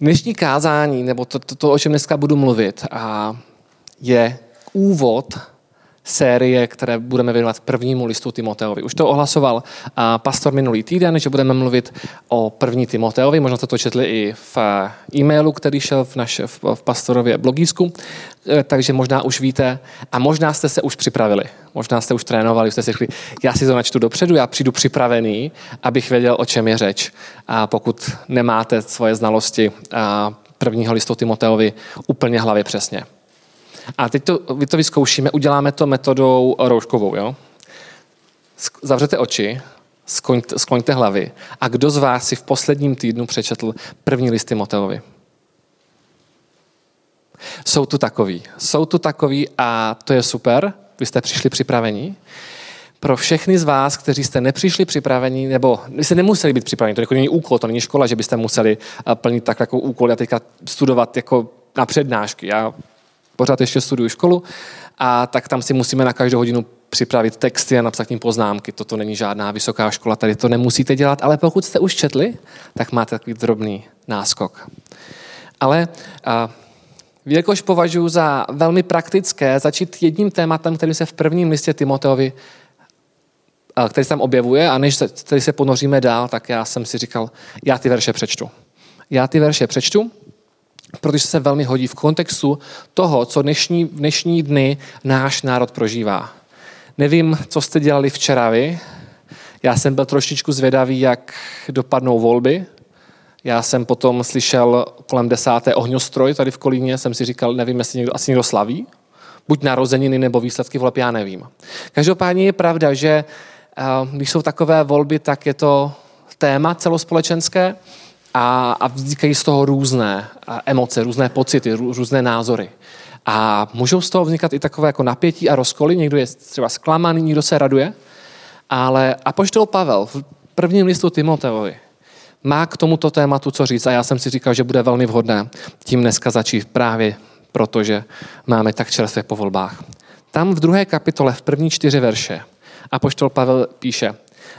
Dnešní kázání, nebo to, to, to, o čem dneska budu mluvit, a je úvod série, které budeme věnovat prvnímu listu Timoteovi. Už to ohlasoval pastor minulý týden, že budeme mluvit o první Timoteovi. Možná jste to četli i v e-mailu, který šel v, naše, v, pastorově blogísku, e, takže možná už víte a možná jste se už připravili. Možná jste už trénovali, jste si řekli, já si to načtu dopředu, já přijdu připravený, abych věděl, o čem je řeč. A pokud nemáte svoje znalosti prvního listu Timoteovi úplně hlavě přesně. A teď to, my to vyzkoušíme, uděláme to metodou rouškovou. Jo? Zavřete oči, skloňte, skloňte hlavy. A kdo z vás si v posledním týdnu přečetl první listy Motelovi? Jsou tu takový. Jsou tu takový a to je super. Vy jste přišli připravení. Pro všechny z vás, kteří jste nepřišli připravení, nebo vy jste nemuseli být připraveni, to jako není úkol, to není škola, že byste museli eh, plnit tak jako úkol a teďka studovat jako na přednášky. Já pořád ještě studuju školu a tak tam si musíme na každou hodinu připravit texty a napsat k ním poznámky. Toto není žádná vysoká škola, tady to nemusíte dělat, ale pokud jste už četli, tak máte takový drobný náskok. Ale a, Jelikož považuji za velmi praktické začít jedním tématem, který se v prvním listě Timoteovi, který se tam objevuje, a než se, který se ponoříme dál, tak já jsem si říkal, já ty verše přečtu. Já ty verše přečtu protože se velmi hodí v kontextu toho, co dnešní, dnešní dny náš národ prožívá. Nevím, co jste dělali včera vy. Já jsem byl trošičku zvědavý, jak dopadnou volby. Já jsem potom slyšel kolem desáté ohňostroj tady v Kolíně. Jsem si říkal, nevím, jestli někdo, asi někdo slaví. Buď narozeniny nebo výsledky voleb, já nevím. Každopádně je pravda, že eh, když jsou takové volby, tak je to téma celospolečenské a, a vznikají z toho různé emoce, různé pocity, různé názory. A můžou z toho vznikat i takové jako napětí a rozkoly. Někdo je třeba zklamaný, někdo se raduje. Ale apoštol Pavel v prvním listu Timoteovi má k tomuto tématu co říct a já jsem si říkal, že bude velmi vhodné tím dneska začít právě protože máme tak čerstvě po volbách. Tam v druhé kapitole, v první čtyři verše, apoštol Pavel píše,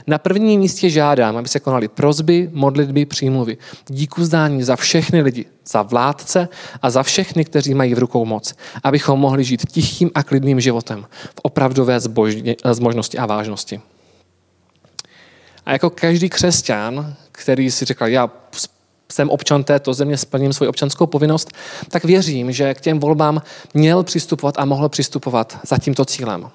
na prvním místě žádám, aby se konaly prozby, modlitby, přímluvy. Díku zdání za všechny lidi, za vládce a za všechny, kteří mají v rukou moc, abychom mohli žít tichým a klidným životem v opravdové zbožnosti a vážnosti. A jako každý křesťan, který si řekl, já jsem občan této země, splním svoji občanskou povinnost, tak věřím, že k těm volbám měl přistupovat a mohl přistupovat za tímto cílem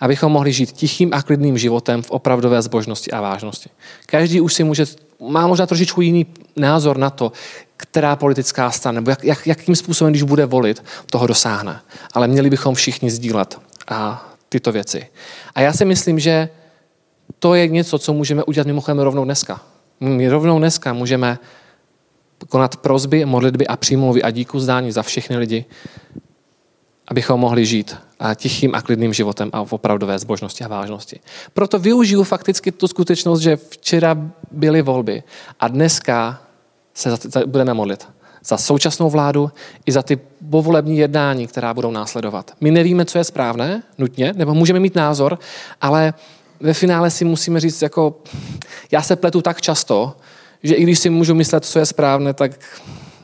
abychom mohli žít tichým a klidným životem v opravdové zbožnosti a vážnosti. Každý už si může, má možná trošičku jiný názor na to, která politická strana, nebo jak, jak, jakým způsobem, když bude volit, toho dosáhne. Ale měli bychom všichni sdílet a tyto věci. A já si myslím, že to je něco, co můžeme udělat mimochodem rovnou dneska. My rovnou dneska můžeme konat prozby, modlitby a přímluvy a díku zdání za všechny lidi, abychom mohli žít a tichým a klidným životem a v opravdové zbožnosti a vážnosti. Proto využiju fakticky tu skutečnost, že včera byly volby a dneska se za, za, budeme modlit za současnou vládu i za ty povolební jednání, která budou následovat. My nevíme, co je správné, nutně, nebo můžeme mít názor, ale ve finále si musíme říct, jako já se pletu tak často, že i když si můžu myslet, co je správné, tak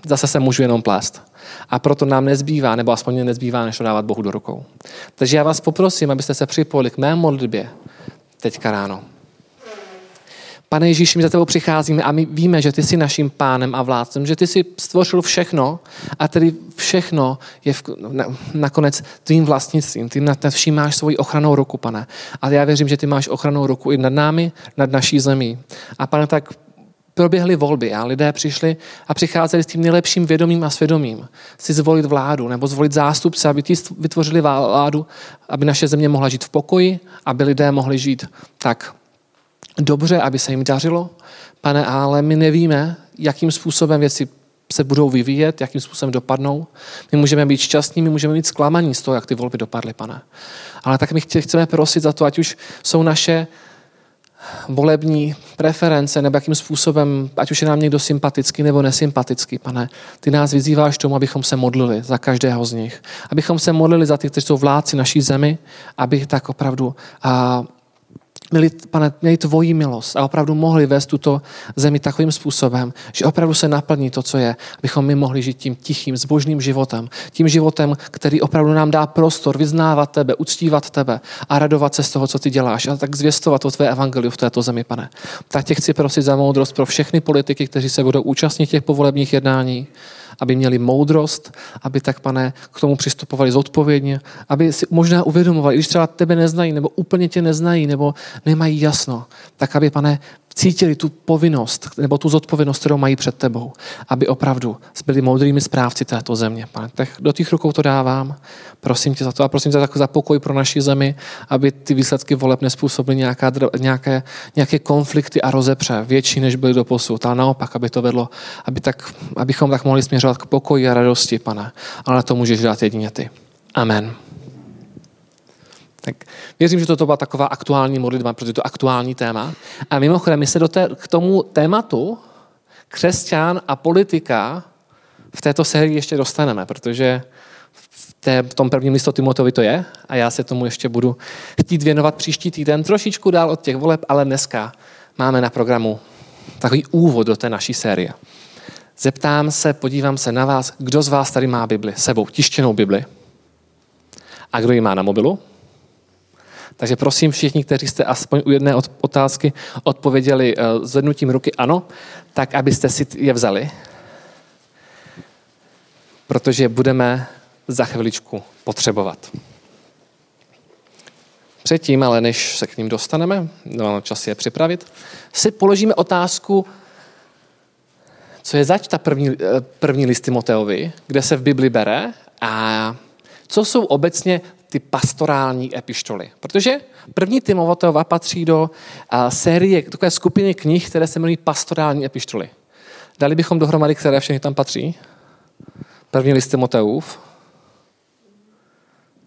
zase se můžu jenom plést. A proto nám nezbývá, nebo aspoň nezbývá, než to dávat Bohu do rukou. Takže já vás poprosím, abyste se připojili k mé modlitbě teďka ráno. Pane Ježíši, my za tebou přicházíme a my víme, že ty jsi naším pánem a vládcem, že ty jsi stvořil všechno a tedy všechno je v, na, nakonec tvým vlastnictvím. Ty nad vším máš svoji ochranou ruku, pane. A já věřím, že ty máš ochranou ruku i nad námi, nad naší zemí. A pane, tak proběhly volby a lidé přišli a přicházeli s tím nejlepším vědomím a svědomím si zvolit vládu nebo zvolit zástupce, aby ti vytvořili vládu, aby naše země mohla žít v pokoji, aby lidé mohli žít tak dobře, aby se jim dařilo. Pane, ale my nevíme, jakým způsobem věci se budou vyvíjet, jakým způsobem dopadnou. My můžeme být šťastní, my můžeme být zklamaní z toho, jak ty volby dopadly, pane. Ale tak my chceme prosit za to, ať už jsou naše volební preference, nebo jakým způsobem, ať už je nám někdo sympatický nebo nesympatický, pane, ty nás vyzýváš tomu, abychom se modlili za každého z nich. Abychom se modlili za ty, kteří jsou vládci naší zemi, aby tak opravdu a, měli, pane, měli tvoji milost a opravdu mohli vést tuto zemi takovým způsobem, že opravdu se naplní to, co je, abychom my mohli žít tím tichým, zbožným životem. Tím životem, který opravdu nám dá prostor vyznávat tebe, uctívat tebe a radovat se z toho, co ty děláš a tak zvěstovat to tvé evangelium v této zemi, pane. Tak tě chci prosit za moudrost pro všechny politiky, kteří se budou účastnit těch povolebních jednání, aby měli moudrost, aby tak, pane, k tomu přistupovali zodpovědně, aby si možná uvědomovali, když třeba tebe neznají, nebo úplně tě neznají, nebo nemají jasno, tak aby, pane, cítili tu povinnost nebo tu zodpovědnost, kterou mají před tebou, aby opravdu byli moudrými správci této země. Pane, tak do těch rukou to dávám. Prosím tě za to a prosím tě za pokoj pro naši zemi, aby ty výsledky voleb nespůsobily nějaká, nějaké, nějaké konflikty a rozepře větší, než byly do posud. Ale naopak, aby to vedlo, aby tak, abychom tak mohli směřovat k pokoji a radosti, pane. Ale to můžeš dát jedině ty. Amen. Tak věřím, že toto byla taková aktuální modlitba, protože to aktuální téma. A mimochodem, my se do té, k tomu tématu křesťan a politika v této sérii ještě dostaneme, protože v, té, v tom prvním listu Timotovi to je a já se tomu ještě budu chtít věnovat příští týden trošičku dál od těch voleb, ale dneska máme na programu takový úvod do té naší série. Zeptám se, podívám se na vás, kdo z vás tady má Bibli sebou, tištěnou Bibli a kdo ji má na mobilu. Takže prosím všichni, kteří jste aspoň u jedné otázky odpověděli eh, zvednutím ruky ano, tak abyste si je vzali, protože budeme za chviličku potřebovat. Předtím, ale než se k ním dostaneme, máme čas je připravit, si položíme otázku, co je zač ta první, eh, první list Timoteovi, kde se v Bibli bere a co jsou obecně ty pastorální epištoly. Protože první Timoteova patří do a, série, takové skupiny knih, které se jmenují pastorální epištoly. Dali bychom dohromady, které všechny tam patří. První list Timoteův,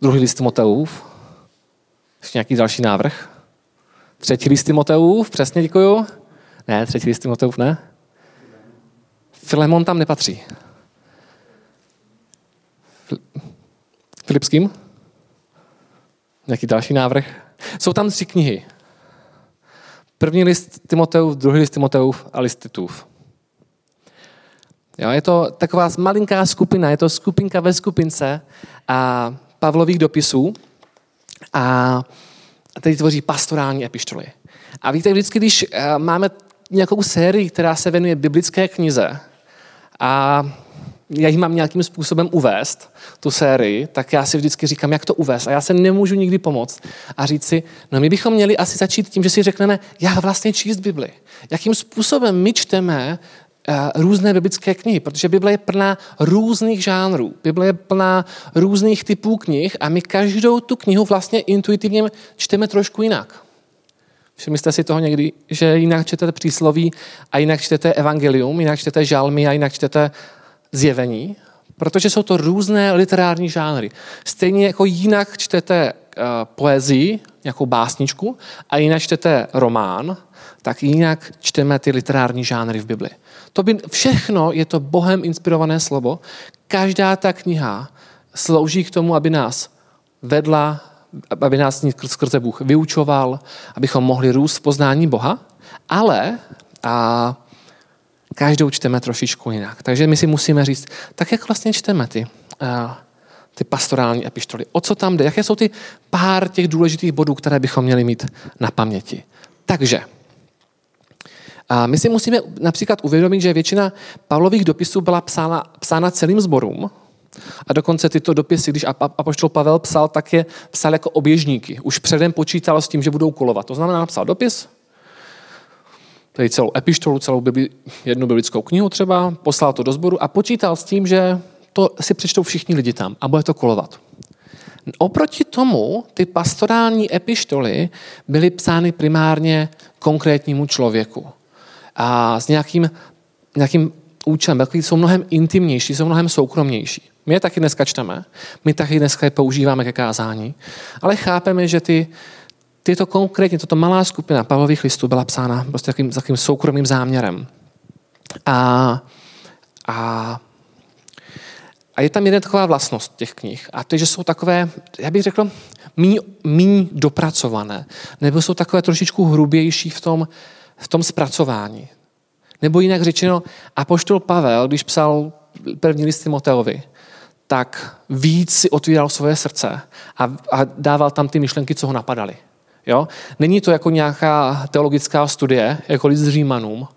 druhý list Timoteův, ještě nějaký další návrh. Třetí list Timoteův, přesně děkuju. Ne, třetí list Timoteův ne. Filemon tam nepatří. Filipským? Nějaký další návrh? Jsou tam tři knihy. První list Timoteův, druhý list Timoteův a list Titův. Jo, je to taková malinká skupina, je to skupinka ve skupince a Pavlových dopisů a tady tvoří pastorální epištoly. A víte, vždycky, když eh, máme nějakou sérii, která se věnuje biblické knize a já ji mám nějakým způsobem uvést, tu sérii, tak já si vždycky říkám, jak to uvést. A já se nemůžu nikdy pomoct a říct si, no my bychom měli asi začít tím, že si řekneme, já vlastně číst Bibli. Jakým způsobem my čteme uh, různé biblické knihy, protože Bible je plná různých žánrů. Bible je plná různých typů knih a my každou tu knihu vlastně intuitivně čteme trošku jinak. Všimli jste si toho někdy, že jinak čtete přísloví a jinak čtete evangelium, jinak čtete žalmy a jinak čtete zjevení, protože jsou to různé literární žánry. Stejně jako jinak čtete uh, poezii, nějakou básničku, a jinak čtete román, tak jinak čteme ty literární žánry v Bibli. To by, všechno je to Bohem inspirované slovo. Každá ta kniha slouží k tomu, aby nás vedla, aby nás skrze Bůh vyučoval, abychom mohli růst v poznání Boha, ale a každou čteme trošičku jinak. Takže my si musíme říct, tak jak vlastně čteme ty, uh, ty pastorální epištoly. O co tam jde? Jaké jsou ty pár těch důležitých bodů, které bychom měli mít na paměti? Takže, a my si musíme například uvědomit, že většina Pavlových dopisů byla psána, psána celým sborům, a dokonce tyto dopisy, když apoštol Pavel psal, tak je psal jako oběžníky. Už předem počítal s tím, že budou kolovat. To znamená, napsal dopis, tady celou epištolu, celou bibli, jednu biblickou knihu třeba, poslal to do sboru a počítal s tím, že to si přečtou všichni lidi tam a bude to kolovat. Oproti tomu ty pastorální epištoly byly psány primárně konkrétnímu člověku a s nějakým, nějakým účelem, takový jsou mnohem intimnější, jsou mnohem soukromnější. My je taky dneska čteme, my taky dneska je používáme ke kázání, ale chápeme, že ty tyto konkrétně, toto malá skupina Pavlových listů byla psána prostě takým, takým soukromým záměrem. A, a A je tam jedna taková vlastnost těch knih, a to je, že jsou takové, já bych řekl, méně, dopracované, nebo jsou takové trošičku hrubější v tom, v tom zpracování. Nebo jinak řečeno, apoštol Pavel, když psal první list Timoteovi, tak víc si otvíral svoje srdce a, a dával tam ty myšlenky, co ho napadaly. Jo? Není to jako nějaká teologická studie, jako list Římanům,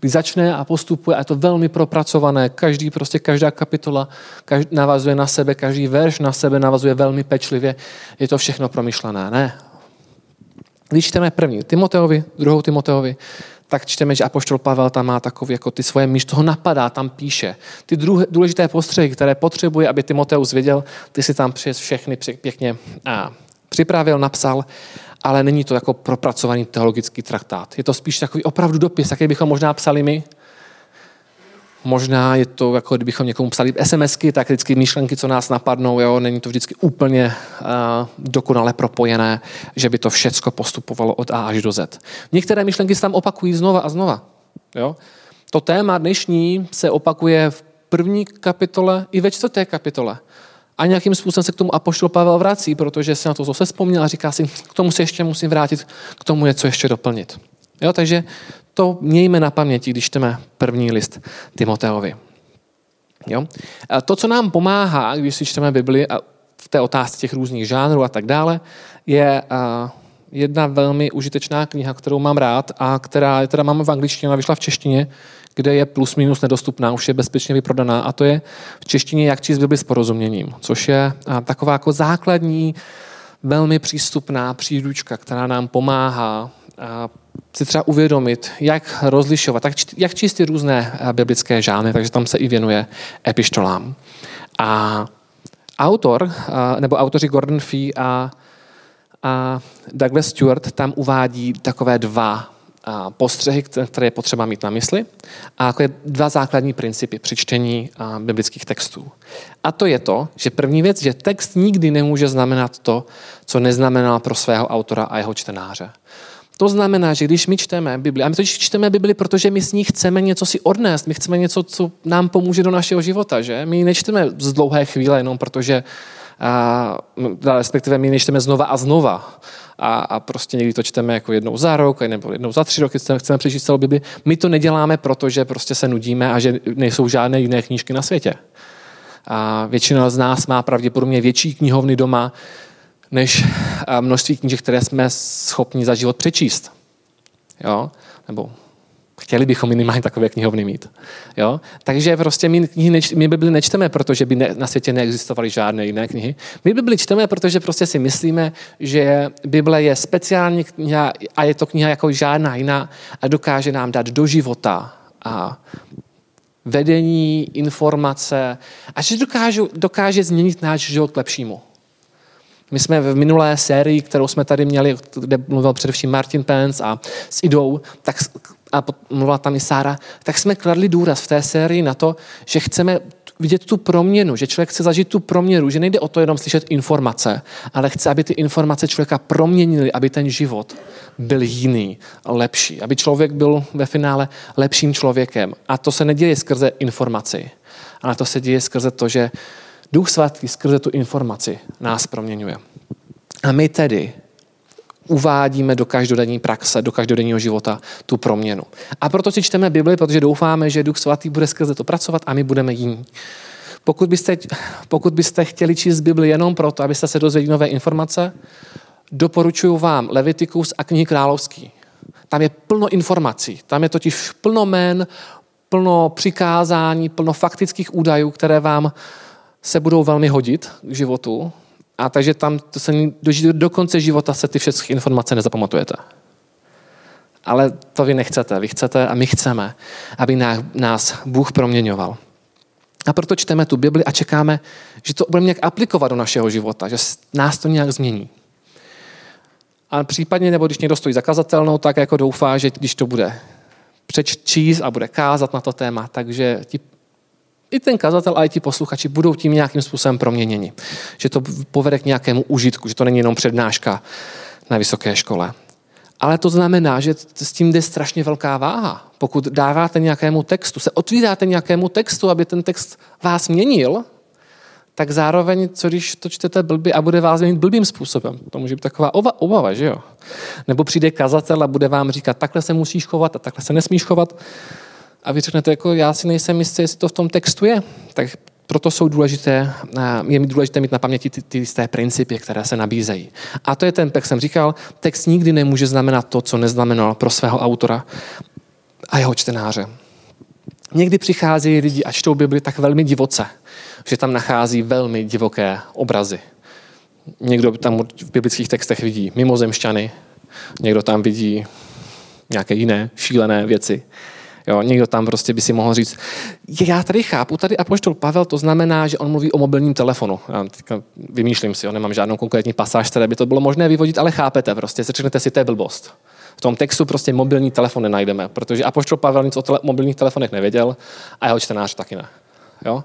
kdy začne a postupuje a je to velmi propracované. Každý, prostě každá kapitola každý, navazuje na sebe, každý verš na sebe navazuje velmi pečlivě. Je to všechno promyšlené. Ne. Když čteme první Timoteovi, druhou Timoteovi, tak čteme, že Apoštol Pavel tam má takový, jako ty svoje myš, toho napadá, tam píše. Ty druh, důležité postřehy, které potřebuje, aby Timoteus věděl, ty si tam přes všechny pěkně a, připravil, napsal ale není to jako propracovaný teologický traktát. Je to spíš takový opravdu dopis, jaký bychom možná psali my. Možná je to, jako kdybychom někomu psali SMSky, tak vždycky myšlenky, co nás napadnou, jo, není to vždycky úplně uh, dokonale propojené, že by to všecko postupovalo od A až do Z. Některé myšlenky se tam opakují znova a znova. Jo. To téma dnešní se opakuje v první kapitole i ve čtvrté kapitole. A nějakým způsobem se k tomu apoštol Pavel vrací, protože si na to zase vzpomněl a říká si, k tomu se ještě musím vrátit, k tomu něco ještě doplnit. Jo, takže to mějme na paměti, když čteme první list Timoteovi. Jo? A to, co nám pomáhá, když si čteme Bibli a v té otázce těch různých žánrů a tak dále, je jedna velmi užitečná kniha, kterou mám rád a která teda máme v angličtině, a vyšla v češtině, kde je plus minus nedostupná, už je bezpečně vyprodaná a to je v češtině Jak číst Bibli s porozuměním, což je taková jako základní, velmi přístupná příručka, která nám pomáhá si třeba uvědomit, jak rozlišovat, jak číst ty různé biblické žány, takže tam se i věnuje epištolám. A autor, nebo autoři Gordon Fee a, a Douglas Stewart tam uvádí takové dva postřehy, které je potřeba mít na mysli a jako je dva základní principy při čtení biblických textů. A to je to, že první věc, že text nikdy nemůže znamenat to, co neznamená pro svého autora a jeho čtenáře. To znamená, že když my čteme Bibli, a my totiž čteme Bibli, protože my s ní chceme něco si odnést, my chceme něco, co nám pomůže do našeho života, že? My ji nečteme z dlouhé chvíle jenom protože, a, respektive my ji nečteme znova a znova a, a prostě někdy to čteme jako jednou za rok nebo jednou za tři roky, chceme, chceme přečíst celou Bibli. My to neděláme, protože prostě se nudíme a že nejsou žádné jiné knížky na světě. A většina z nás má pravděpodobně větší knihovny doma, než množství knížek, které jsme schopni za život přečíst. Jo? Nebo Chtěli bychom minimálně takové knihovny mít. Jo? Takže prostě my, knihy neč, my Bibli nečteme, protože by ne, na světě neexistovaly žádné jiné knihy. My Bibli čteme, protože prostě si myslíme, že Bible je speciální kniha a je to kniha jako žádná jiná a dokáže nám dát do života a vedení, informace a že dokáže, dokáže změnit náš život k lepšímu. My jsme v minulé sérii, kterou jsme tady měli, kde mluvil především Martin Pence a s Idou, tak a mluvila tam i Sára, tak jsme kladli důraz v té sérii na to, že chceme vidět tu proměnu, že člověk chce zažít tu proměnu, že nejde o to jenom slyšet informace, ale chce, aby ty informace člověka proměnily, aby ten život byl jiný, lepší, aby člověk byl ve finále lepším člověkem. A to se neděje skrze informaci, ale to se děje skrze to, že Duch Svatý skrze tu informaci nás proměňuje. A my tedy uvádíme do každodenní praxe, do každodenního života tu proměnu. A proto si čteme Bibli, protože doufáme, že Duch Svatý bude skrze to pracovat a my budeme jiní. Pokud byste, pokud byste chtěli číst Bibli jenom proto, abyste se dozvěděli nové informace, doporučuji vám Levitikus a knihy královský. Tam je plno informací, tam je totiž plno men, plno přikázání, plno faktických údajů, které vám se budou velmi hodit k životu a takže tam to se do, do konce života se ty všechny informace nezapamatujete. Ale to vy nechcete. Vy chcete a my chceme, aby nás Bůh proměňoval. A proto čteme tu Bibli a čekáme, že to budeme nějak aplikovat do našeho života, že nás to nějak změní. A případně, nebo když někdo stojí zakazatelnou, tak jako doufá, že když to bude přečíst a bude kázat na to téma, takže ti i ten kazatel a i ti posluchači budou tím nějakým způsobem proměněni. Že to povede k nějakému užitku, že to není jenom přednáška na vysoké škole. Ale to znamená, že s tím jde strašně velká váha. Pokud dáváte nějakému textu, se otvíráte nějakému textu, aby ten text vás měnil, tak zároveň, co když to čtete blbě a bude vás mít blbým způsobem. To může být taková obava, že jo? Nebo přijde kazatel a bude vám říkat, takhle se musíš chovat a takhle se nesmíš chovat. A vy řeknete, jako já si nejsem jistý, jestli to v tom textu je. Tak proto jsou důležité, je mi důležité mít na paměti ty, ty jisté principy, které se nabízejí. A to je ten, jak jsem říkal, text nikdy nemůže znamenat to, co neznamenal pro svého autora a jeho čtenáře. Někdy přichází lidi a čtou Bibli tak velmi divoce, že tam nachází velmi divoké obrazy. Někdo tam v biblických textech vidí mimozemšťany, někdo tam vidí nějaké jiné šílené věci. Jo, někdo tam prostě by si mohl říct, já tady chápu, tady apoštol Pavel, to znamená, že on mluví o mobilním telefonu. Já teďka vymýšlím si, jo, nemám žádnou konkrétní pasáž, které by to bylo možné vyvodit, ale chápete prostě, řeknete si, to je blbost. V tom textu prostě mobilní telefon nenajdeme, protože apoštol Pavel nic o tele, mobilních telefonech nevěděl a jeho čtenář taky ne. Jo?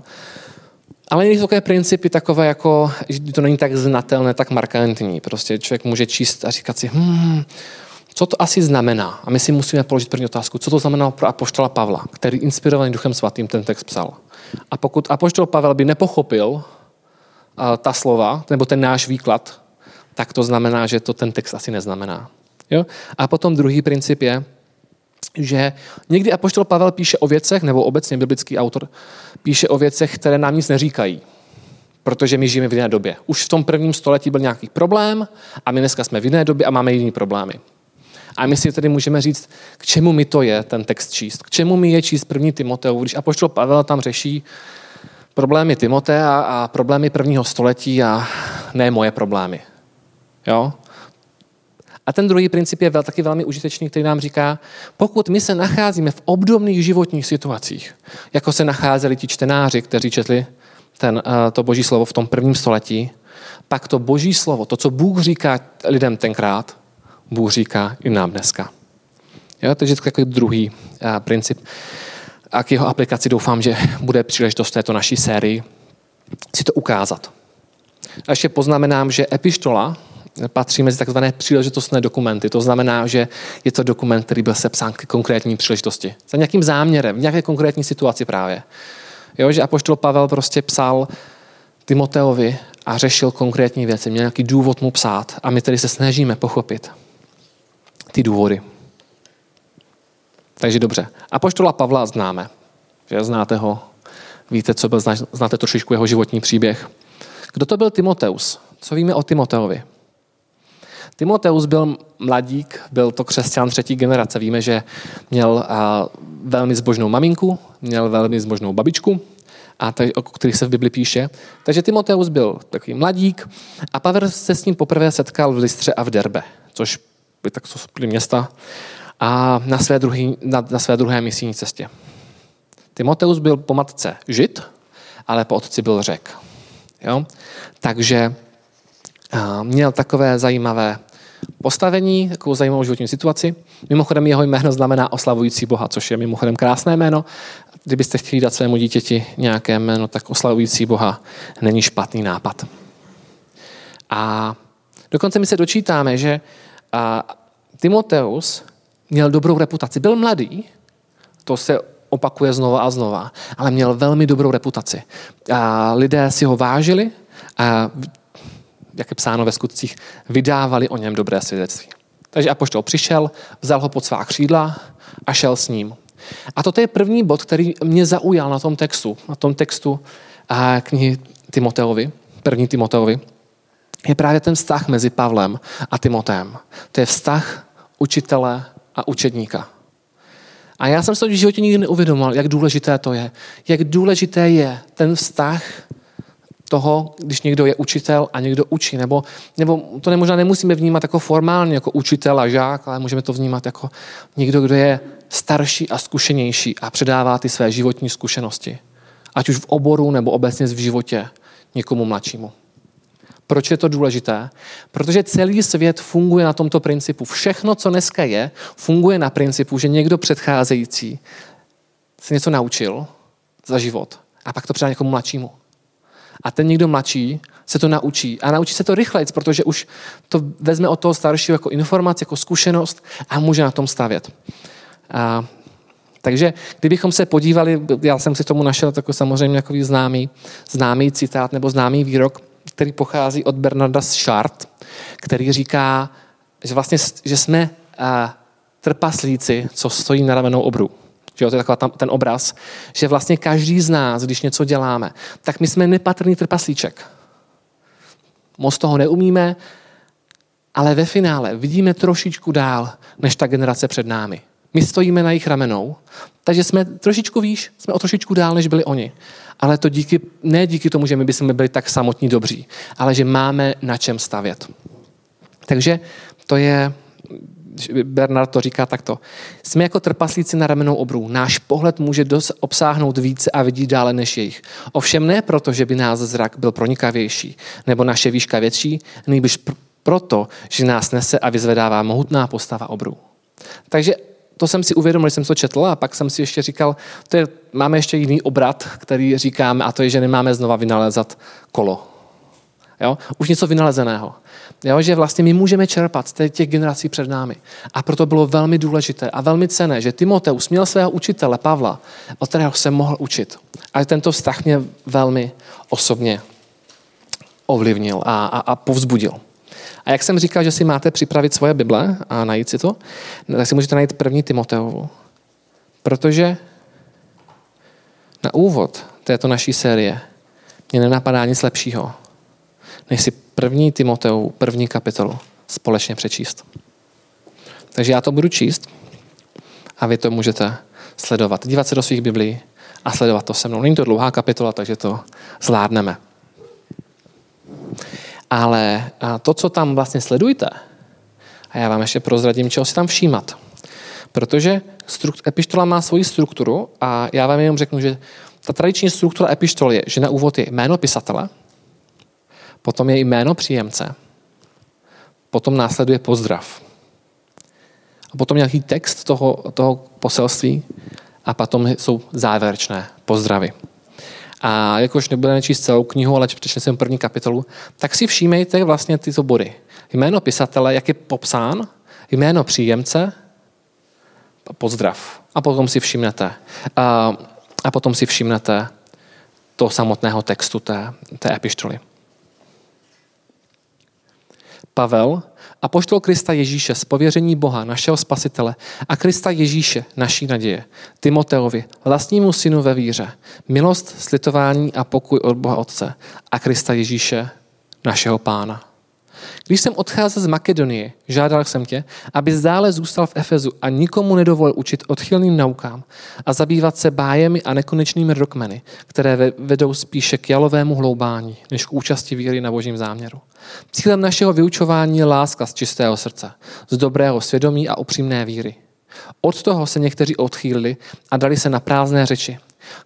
Ale jsou takové principy takové, jako, že to není tak znatelné, tak markantní. Prostě člověk může číst a říkat si, hmm, co to asi znamená? A my si musíme položit první otázku, co to znamená pro apoštola Pavla, který inspirovaný Duchem Svatým ten text psal. A pokud apoštol Pavel by nepochopil uh, ta slova, nebo ten náš výklad, tak to znamená, že to ten text asi neznamená. Jo? A potom druhý princip je, že někdy apoštol Pavel píše o věcech, nebo obecně biblický autor píše o věcech, které nám nic neříkají. Protože my žijeme v jiné době. Už v tom prvním století byl nějaký problém a my dneska jsme v jiné době a máme jiný problémy. A my si tedy můžeme říct, k čemu mi to je ten text číst. K čemu mi je číst první Timoteu, když apoštol Pavel tam řeší problémy Timotea a problémy prvního století a ne moje problémy. Jo? A ten druhý princip je taky velmi užitečný, který nám říká, pokud my se nacházíme v obdobných životních situacích, jako se nacházeli ti čtenáři, kteří četli ten, eh, to boží slovo v tom prvním století, pak to boží slovo, to, co Bůh říká lidem tenkrát, Bůh říká i nám dneska. Jo, takže to je takový druhý uh, princip. A k jeho aplikaci doufám, že bude příležitost této naší sérii si to ukázat. A ještě poznamenám, že epištola patří mezi takzvané příležitostné dokumenty. To znamená, že je to dokument, který byl sepsán k konkrétní příležitosti. Za nějakým záměrem, v nějaké konkrétní situaci právě. Jo, že Apoštol Pavel prostě psal Timoteovi a řešil konkrétní věci, měl nějaký důvod mu psát a my tedy se snažíme pochopit důvody. Takže dobře. Apoštola Pavla známe. Že znáte ho, víte, co byl, znáte trošičku jeho životní příběh. Kdo to byl Timoteus? Co víme o Timoteovi? Timoteus byl mladík, byl to křesťan třetí generace. Víme, že měl velmi zbožnou maminku, měl velmi zbožnou babičku, a tady, o kterých se v Bibli píše. Takže Timoteus byl takový mladík a Pavel se s ním poprvé setkal v Listře a v Derbe, což tak byly města, a na své, druhý, na, na své druhé misijní cestě. Timoteus byl po matce žid, ale po otci byl řek. Jo? Takže a, měl takové zajímavé postavení, takovou zajímavou životní situaci. Mimochodem jeho jméno znamená oslavující Boha, což je mimochodem krásné jméno. Kdybyste chtěli dát svému dítěti nějaké jméno, tak oslavující Boha není špatný nápad. A dokonce my se dočítáme, že a Timoteus měl dobrou reputaci. Byl mladý, to se opakuje znova a znova, ale měl velmi dobrou reputaci. A lidé si ho vážili a, jak je psáno ve skutcích, vydávali o něm dobré svědectví. Takže apoštol přišel, vzal ho pod svá křídla a šel s ním. A toto je první bod, který mě zaujal na tom textu, na tom textu knihy Timoteovi, první Timoteovi je právě ten vztah mezi Pavlem a Timotem. To je vztah učitele a učedníka. A já jsem se v životě nikdy neuvědomil, jak důležité to je. Jak důležité je ten vztah toho, když někdo je učitel a někdo učí. Nebo, nebo to nemožná nemusíme vnímat jako formálně, jako učitel a žák, ale můžeme to vnímat jako někdo, kdo je starší a zkušenější a předává ty své životní zkušenosti. Ať už v oboru nebo obecně v životě někomu mladšímu. Proč je to důležité? Protože celý svět funguje na tomto principu. Všechno, co dneska je, funguje na principu, že někdo předcházející se něco naučil za život a pak to předá někomu mladšímu. A ten někdo mladší se to naučí. A naučí se to rychleji, protože už to vezme od toho staršího jako informaci, jako zkušenost a může na tom stavět. A Takže kdybychom se podívali, já jsem si tomu našel takový samozřejmě takový známý, známý citát nebo známý výrok, který pochází od Bernarda Schart, který říká, že vlastně že jsme uh, trpaslíci, co stojí na ramenou obru. Že jo, to je takový ten obraz, že vlastně každý z nás, když něco děláme, tak my jsme nepatrný trpaslíček. Moc toho neumíme, ale ve finále vidíme trošičku dál, než ta generace před námi. My stojíme na jejich ramenou, takže jsme trošičku výš, jsme o trošičku dál, než byli oni. Ale to díky, ne díky tomu, že my bychom byli tak samotní dobří, ale že máme na čem stavět. Takže to je, Bernard to říká takto. Jsme jako trpaslíci na ramenou obrů. Náš pohled může dos obsáhnout více a vidí dále než jejich. Ovšem ne proto, že by nás zrak byl pronikavější nebo naše výška větší, nejbrž pr- proto, že nás nese a vyzvedává mohutná postava obrů. Takže to jsem si uvědomil, když jsem to četl a pak jsem si ještě říkal, to je, máme ještě jiný obrat, který říkáme a to je, že nemáme znova vynalézat kolo. Jo? Už něco vynalezeného. Jo? Že vlastně my můžeme čerpat z těch generací před námi. A proto bylo velmi důležité a velmi cené, že Timoteus měl svého učitele Pavla, od kterého se mohl učit. A tento vztah mě velmi osobně ovlivnil a, a, a povzbudil. A jak jsem říkal, že si máte připravit svoje Bible a najít si to, tak si můžete najít první Timoteovu. Protože na úvod této naší série mě nenapadá nic lepšího, než si první Timoteovu, první kapitolu společně přečíst. Takže já to budu číst a vy to můžete sledovat. Dívat se do svých biblí a sledovat to se mnou. Není to dlouhá kapitola, takže to zvládneme. Ale to, co tam vlastně sledujete, a já vám ještě prozradím, čeho si tam všímat. Protože epištola má svoji strukturu a já vám jenom řeknu, že ta tradiční struktura epištoly je, že na úvod je jméno pisatele, potom je jméno příjemce, potom následuje pozdrav. A potom nějaký text toho, toho poselství a potom jsou závěrečné pozdravy. A jakož nebudeme číst celou knihu, ale přečteme jsem první kapitolu, tak si všímejte vlastně tyto body. Jméno pisatele, jak je popsán, jméno příjemce, pozdrav. A potom si všimnete. A, a potom si všimnete to samotného textu té, té epištoly. Pavel, apoštol Krista Ježíše z pověření Boha, našeho spasitele a Krista Ježíše, naší naděje, Timoteovi, vlastnímu synu ve víře, milost, slitování a pokoj od Boha Otce a Krista Ježíše, našeho pána. Když jsem odcházel z Makedonie, žádal jsem tě, aby zdále zůstal v Efezu a nikomu nedovolil učit odchylným naukám a zabývat se bájemi a nekonečnými rokmeny, které vedou spíše k jalovému hloubání, než k účasti víry na božím záměru. Cílem našeho vyučování je láska z čistého srdce, z dobrého svědomí a upřímné víry. Od toho se někteří odchýlili a dali se na prázdné řeči.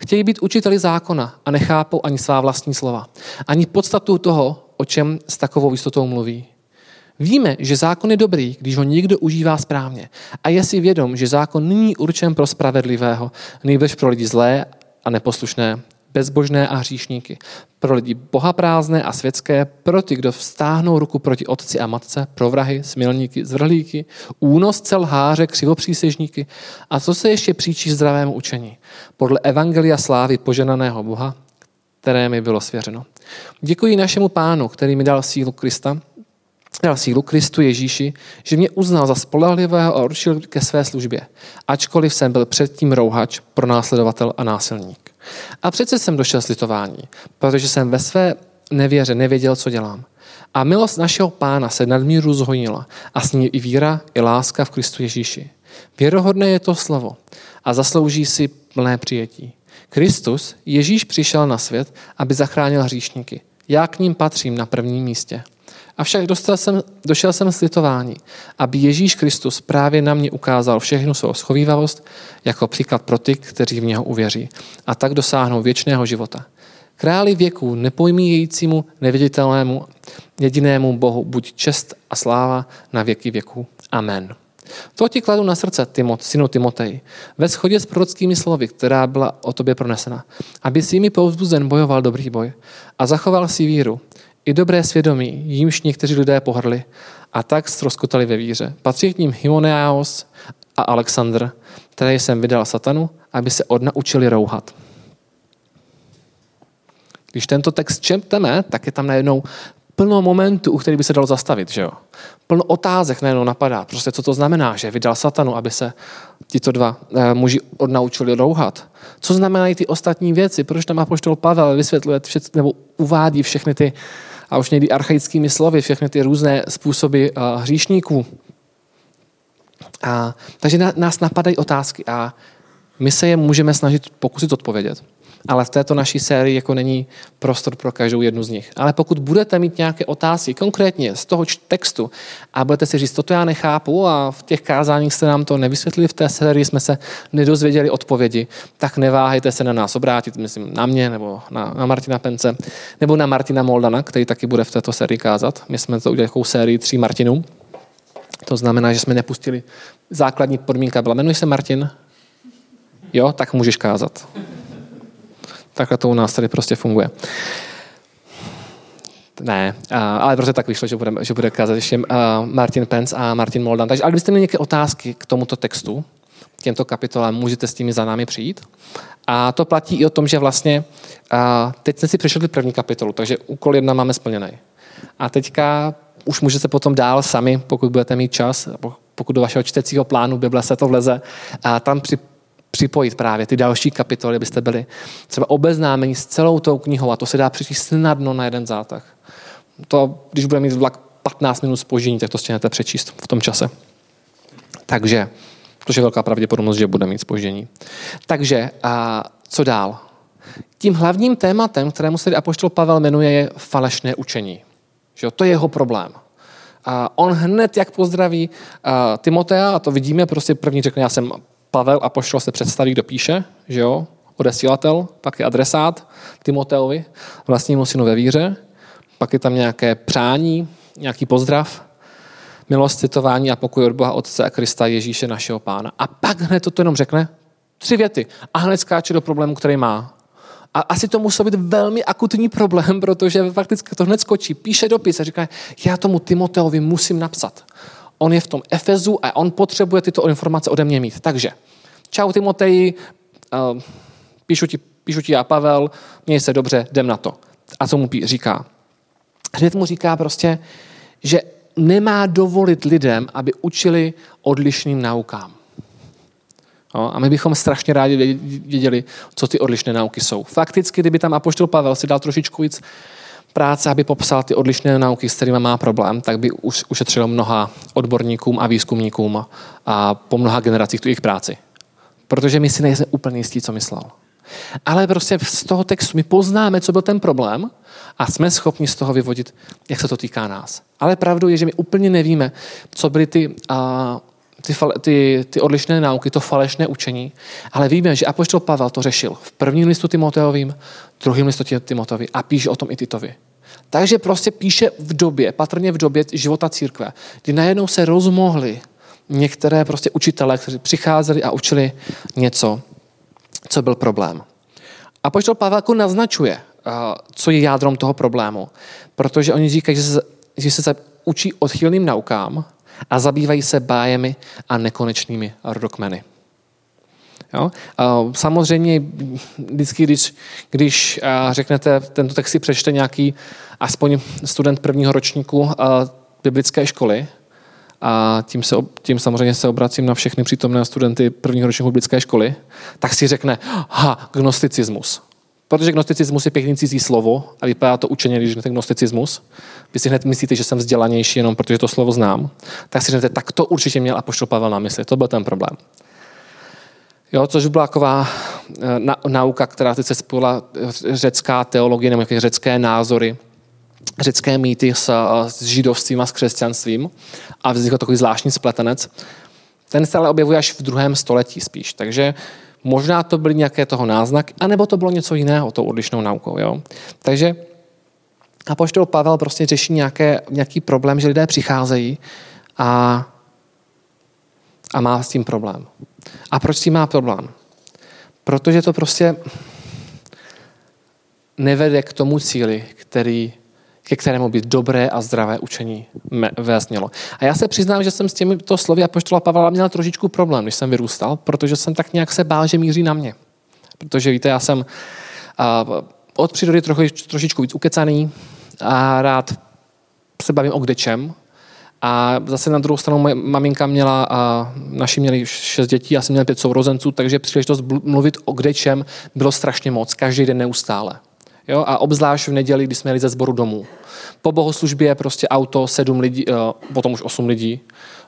Chtějí být učiteli zákona a nechápou ani svá vlastní slova, ani podstatu toho, o čem s takovou jistotou mluví. Víme, že zákon je dobrý, když ho někdo užívá správně a je si vědom, že zákon není určen pro spravedlivého, nejbrž pro lidi zlé a neposlušné, bezbožné a hříšníky, pro lidi bohaprázdné a světské, pro ty, kdo vstáhnou ruku proti otci a matce, pro vrahy, smilníky, zvrhlíky, únosce, lháře, křivopřísežníky a co se ještě příčí zdravému učení, podle evangelia slávy poženaného Boha, které mi bylo svěřeno. Děkuji našemu pánu, který mi dal sílu Krista, dal sílu Kristu Ježíši, že mě uznal za spolehlivého a určil ke své službě, ačkoliv jsem byl předtím rouhač, pronásledovatel a násilník. A přece jsem došel slitování, protože jsem ve své nevěře nevěděl, co dělám. A milost našeho pána se nadmíru zhojnila a s ní i víra, i láska v Kristu Ježíši. Věrohodné je to slovo a zaslouží si plné přijetí. Kristus, Ježíš přišel na svět, aby zachránil hříšníky. Já k ním patřím na prvním místě. Avšak dostal jsem, došel jsem slitování, aby Ježíš Kristus právě na mě ukázal všechnu svou schovývavost jako příklad pro ty, kteří v něho uvěří a tak dosáhnou věčného života. Králi věků, nepojmíjejícímu, neviditelnému, jedinému Bohu, buď čest a sláva na věky věků. Amen. To ti kladu na srdce, Timot, synu Timotej, ve shodě s prorockými slovy, která byla o tobě pronesena, aby si jimi povzbuzen bojoval dobrý boj a zachoval si víru, i dobré svědomí, jímž někteří lidé pohrdli a tak stroskotali ve víře. Patří k ním Hymoneaos a Alexandr, které jsem vydal satanu, aby se odnaučili rouhat. Když tento text četeme, tak je tam najednou plno momentů, u kterých by se dalo zastavit. Že jo? Plno otázek najednou napadá. Prostě co to znamená, že vydal satanu, aby se tito dva eh, muži odnaučili rouhat. Co znamenají ty ostatní věci? Proč tam apoštol Pavel vysvětluje všet, nebo uvádí všechny ty, a už někdy archaickými slovy, všechny ty různé způsoby uh, hříšníků. A, takže nás napadají otázky a my se je můžeme snažit pokusit odpovědět ale v této naší sérii jako není prostor pro každou jednu z nich. Ale pokud budete mít nějaké otázky konkrétně z toho textu a budete si říct, toto já nechápu a v těch kázáních jste nám to nevysvětlili, v té sérii jsme se nedozvěděli odpovědi, tak neváhejte se na nás obrátit, myslím na mě nebo na, na Martina Pence, nebo na Martina Moldana, který taky bude v této sérii kázat. My jsme to udělali takovou sérii tří Martinů. To znamená, že jsme nepustili základní podmínka byla, jmenuj se Martin, jo, tak můžeš kázat. Takhle to u nás tady prostě funguje. Ne, ale prostě tak vyšlo, že bude, že bude kázat ještě Martin Pence a Martin Moldan. Takže, ale kdybyste měli nějaké otázky k tomuto textu, k těmto kapitolám, můžete s nimi za námi přijít. A to platí i o tom, že vlastně teď jsme si přešli první kapitolu, takže úkol jedna máme splněný. A teďka už můžete potom dál sami, pokud budete mít čas, pokud do vašeho čtecího plánu Bible se to vleze, a tam při, připojit právě ty další kapitoly, abyste byli třeba obeznámeni s celou tou knihou a to se dá přečíst snadno na jeden zátah. To, když bude mít vlak 15 minut spoždění, tak to stihnete přečíst v tom čase. Takže, protože je velká pravděpodobnost, že bude mít spoždění. Takže, a co dál? Tím hlavním tématem, kterému se apoštol Pavel jmenuje, je falešné učení. Že to je jeho problém. A on hned, jak pozdraví Timotea, a to vidíme, prostě první řekne, já jsem Pavel a poštol se představí, kdo píše, že jo, odesílatel, pak je adresát Timoteovi, vlastnímu synu ve víře, pak je tam nějaké přání, nějaký pozdrav, milost, citování a pokoj od Boha Otce a Krista Ježíše našeho pána. A pak hned to jenom řekne, tři věty a hned skáče do problému, který má. A asi to musel být velmi akutní problém, protože fakticky to hned skočí. Píše dopis a říká, já tomu Timoteovi musím napsat on je v tom Efezu a on potřebuje tyto informace ode mě mít. Takže, čau Timoteji, uh, píšu, ti, píšu ti já Pavel, měj se dobře, jdem na to. A co mu říká? Hned mu říká prostě, že nemá dovolit lidem, aby učili odlišným naukám. No, a my bychom strašně rádi věděli, co ty odlišné nauky jsou. Fakticky, kdyby tam Apoštol Pavel si dal trošičku víc práce, aby popsal ty odlišné nauky, s kterými má problém, tak by už ušetřilo mnoha odborníkům a výzkumníkům a po mnoha generacích tu jejich práci. Protože my si nejsme úplně jistí, co myslel. Ale prostě z toho textu my poznáme, co byl ten problém a jsme schopni z toho vyvodit, jak se to týká nás. Ale pravdou je, že my úplně nevíme, co byly ty, ty, ty, ty odlišné nauky, to falešné učení, ale víme, že Apoštol Pavel to řešil v prvním listu Timoteovým, druhým listu Timoteovi a píše o tom i Titovi. Takže prostě píše v době, patrně v době života církve, kdy najednou se rozmohli některé prostě učitelé, kteří přicházeli a učili něco, co byl problém. A poštol Pavelku naznačuje, co je jádrom toho problému, protože oni říkají, že se, že se učí odchylným naukám a zabývají se bájemi a nekonečnými rodokmeny. Jo? Samozřejmě vždycky, když, když řeknete, tento text si přečte nějaký aspoň student prvního ročníku biblické školy, a tím, se, tím samozřejmě se obracím na všechny přítomné studenty prvního ročníku biblické školy, tak si řekne, ha, gnosticismus. Protože gnosticismus je pěkný cizí slovo a vypadá to učeně, když řeknete gnosticismus. Vy si hned myslíte, že jsem vzdělanější jenom protože to slovo znám. Tak si řeknete, tak to určitě měl Apoštol Pavel na mysli. To byl ten problém. Jo, což byla taková eh, na, nauka, která teď se spojila eh, řecká teologie nebo nějaké řecké názory, řecké mýty s, eh, s židovstvím a s křesťanstvím a vznikl takový zvláštní spletenec. Ten se ale objevuje až v druhém století spíš, takže možná to byly nějaké toho náznak, anebo to bylo něco jiného, tou odlišnou naukou. Jo? Takže a poštol Pavel prostě řeší nějaké, nějaký problém, že lidé přicházejí a, a má s tím problém. A proč s tím má problém? Protože to prostě nevede k tomu cíli, který ke kterému by dobré a zdravé učení mělo. A já se přiznám, že jsem s těmito slovy apoštola Pavla měl trošičku problém, když jsem vyrůstal, protože jsem tak nějak se bál, že míří na mě. Protože víte, já jsem uh, od přírody trochu, trošičku víc ukecaný a rád se bavím o kdečem. A zase na druhou stranu moje maminka měla, a naši měli šest dětí, já jsem měl pět sourozenců, takže příležitost mluvit o kdečem bylo strašně moc, každý den neustále. Jo? A obzvlášť v neděli, kdy jsme jeli ze sboru domů. Po bohoslužbě prostě auto, sedm lidí, potom už osm lidí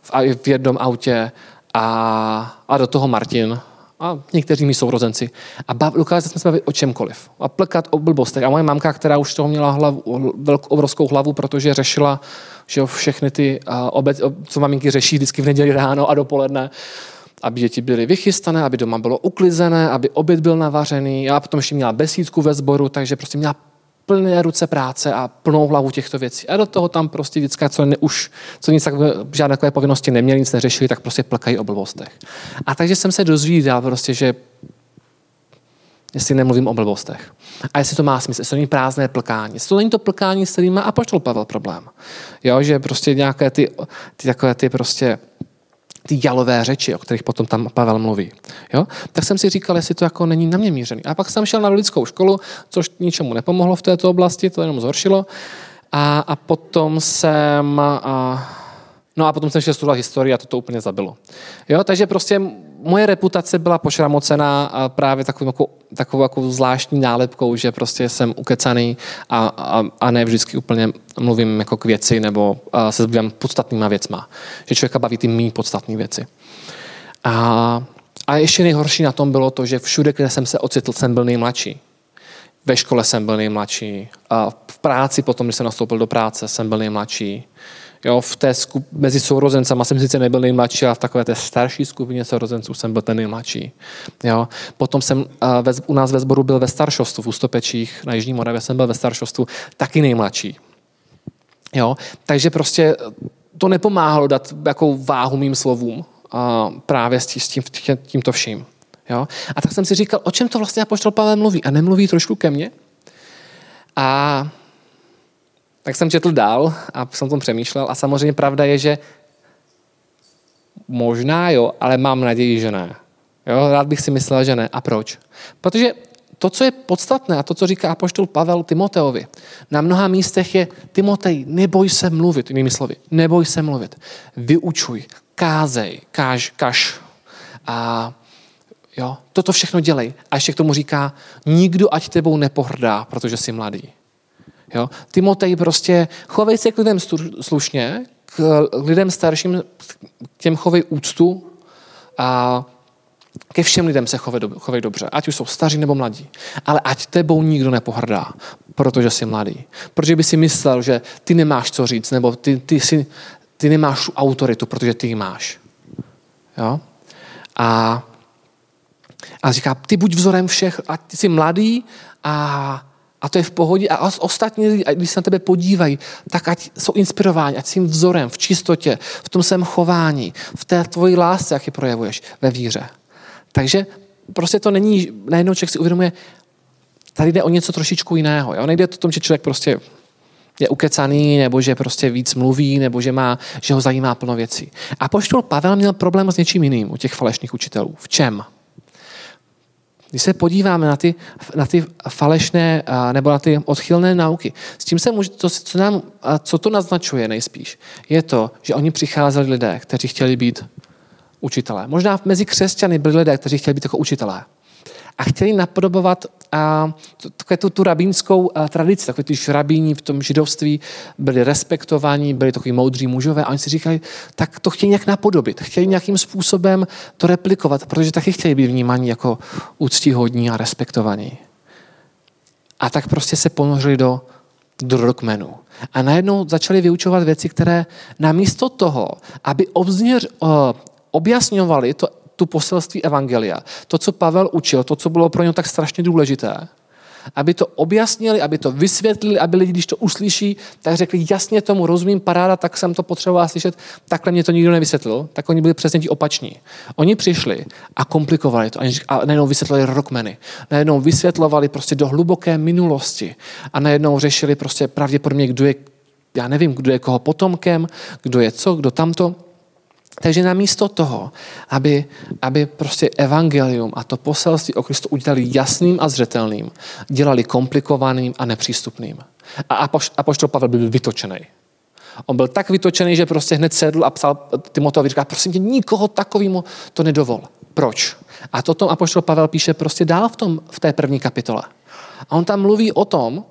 v, v jednom autě a, a do toho Martin, a někteří mi sourozenci. A bav, dokázali jsme se bavit o čemkoliv. A plkat o blbostech. A moje mamka, která už toho měla hlavu, velkou, obrovskou hlavu, protože řešila že všechny ty, uh, obec, co maminky řeší vždycky v neděli ráno a dopoledne, aby děti byly vychystané, aby doma bylo uklizené, aby oběd byl navařený. Já potom ještě měla besídku ve sboru, takže prostě měla plné ruce práce a plnou hlavu těchto věcí. A do toho tam prostě vždycky, co, ne, už, co nic tak, žádné takové povinnosti neměli, nic neřešili, tak prostě plkají o blbostech. A takže jsem se dozvídal prostě, že jestli nemluvím o blbostech. A jestli to má smysl, jestli to není prázdné plkání. Jestli to není to plkání, s kterým má Apoštol Pavel problém. Jo, že prostě nějaké ty, ty takové ty prostě ty jalové řeči, o kterých potom tam Pavel mluví. Jo? Tak jsem si říkal, jestli to jako není na mě mířený. A pak jsem šel na lidskou školu, což ničemu nepomohlo v této oblasti, to jenom zhoršilo. A, a potom jsem... A, no a potom jsem šel studovat historii a to to úplně zabilo. Jo? Takže prostě moje reputace byla pošramocená právě takovou, jako, takovou jako zvláštní nálepkou, že prostě jsem ukecaný a, a, a ne vždycky úplně mluvím jako k věci nebo se zbývám podstatnýma věcma. Že člověka baví ty mý podstatné věci. A, a ještě nejhorší na tom bylo to, že všude, kde jsem se ocitl, jsem byl nejmladší. Ve škole jsem byl nejmladší. A v práci potom, když jsem nastoupil do práce, jsem byl nejmladší. Jo, v té skup, mezi sourozencama jsem sice nebyl nejmladší, ale v takové té starší skupině sourozenců jsem byl ten nejmladší. Jo. Potom jsem uh, ve, u nás ve sboru byl ve staršostvu, v Ústopečích, na Jižní Moravě jsem byl ve staršostvu, taky nejmladší. Jo. Takže prostě to nepomáhalo dát jakou váhu mým slovům uh, právě s, tím, tím, tímto vším. Jo? A tak jsem si říkal, o čem to vlastně Apoštol Pavel mluví? A nemluví trošku ke mně? A tak jsem četl dál a jsem tom přemýšlel a samozřejmě pravda je, že možná jo, ale mám naději, že ne. Jo, rád bych si myslel, že ne. A proč? Protože to, co je podstatné a to, co říká apoštol Pavel Timoteovi, na mnoha místech je Timotej, neboj se mluvit, jinými slovy, neboj se mluvit. Vyučuj, kázej, káž, kaž. A jo, toto všechno dělej. A ještě k tomu říká, nikdo ať tebou nepohrdá, protože jsi mladý. Jo? Timotej prostě, chovej se k lidem slušně, k lidem starším, k těm chovej úctu a ke všem lidem se chovej, chovej dobře, ať už jsou staří nebo mladí. Ale ať tebou nikdo nepohrdá, protože jsi mladý. Protože by si myslel, že ty nemáš co říct, nebo ty, ty, si, ty nemáš autoritu, protože ty ji máš. Jo? A, a říká, ty buď vzorem všech, ať jsi mladý a a to je v pohodě. A ostatní lidi, když se na tebe podívají, tak ať jsou inspirováni, ať jsi vzorem v čistotě, v tom svém chování, v té tvoji lásce, jak ji projevuješ ve víře. Takže prostě to není, najednou člověk si uvědomuje, tady jde o něco trošičku jiného. Jo? Nejde to o tom, že člověk prostě je ukecaný, nebo že prostě víc mluví, nebo že, má, že ho zajímá plno věcí. A poštol Pavel měl problém s něčím jiným u těch falešných učitelů. V čem? Když se podíváme na ty, na ty falešné nebo na ty odchylné nauky, s tím se může, to, co, nám, co to naznačuje nejspíš, je to, že oni přicházeli lidé, kteří chtěli být učitelé. Možná mezi křesťany byli lidé, kteří chtěli být jako učitelé a chtěli napodobovat a, tu, tu rabínskou a, tradici, takové ty rabíni v tom židovství byli respektovaní, byli takový moudří mužové a oni si říkali, tak to chtějí nějak napodobit, chtěli nějakým způsobem to replikovat, protože taky chtěli být vnímaní jako úctíhodní a respektovaní. A tak prostě se ponořili do, rokmenu. A najednou začali vyučovat věci, které namísto toho, aby obzněř, objasňovali to tu poselství Evangelia, to, co Pavel učil, to, co bylo pro něj tak strašně důležité, aby to objasnili, aby to vysvětlili, aby lidi, když to uslyší, tak řekli, jasně tomu rozumím, paráda, tak jsem to potřeboval slyšet, takhle mě to nikdo nevysvětlil, tak oni byli přesně ti opační. Oni přišli a komplikovali to a najednou vysvětlili rockmeny, najednou vysvětlovali prostě do hluboké minulosti a najednou řešili prostě pravděpodobně, kdo je, já nevím, kdo je koho potomkem, kdo je co, kdo tamto. Takže namísto toho, aby, aby prostě evangelium a to poselství o Kristu udělali jasným a zřetelným, dělali komplikovaným a nepřístupným. A apoštol Pavel byl vytočený. On byl tak vytočený, že prostě hned sedl a psal Timoteovi, říká, prosím tě, nikoho takovému to nedovol. Proč? A to tom apoštol Pavel píše prostě dál v, tom, v té první kapitole. A on tam mluví o tom,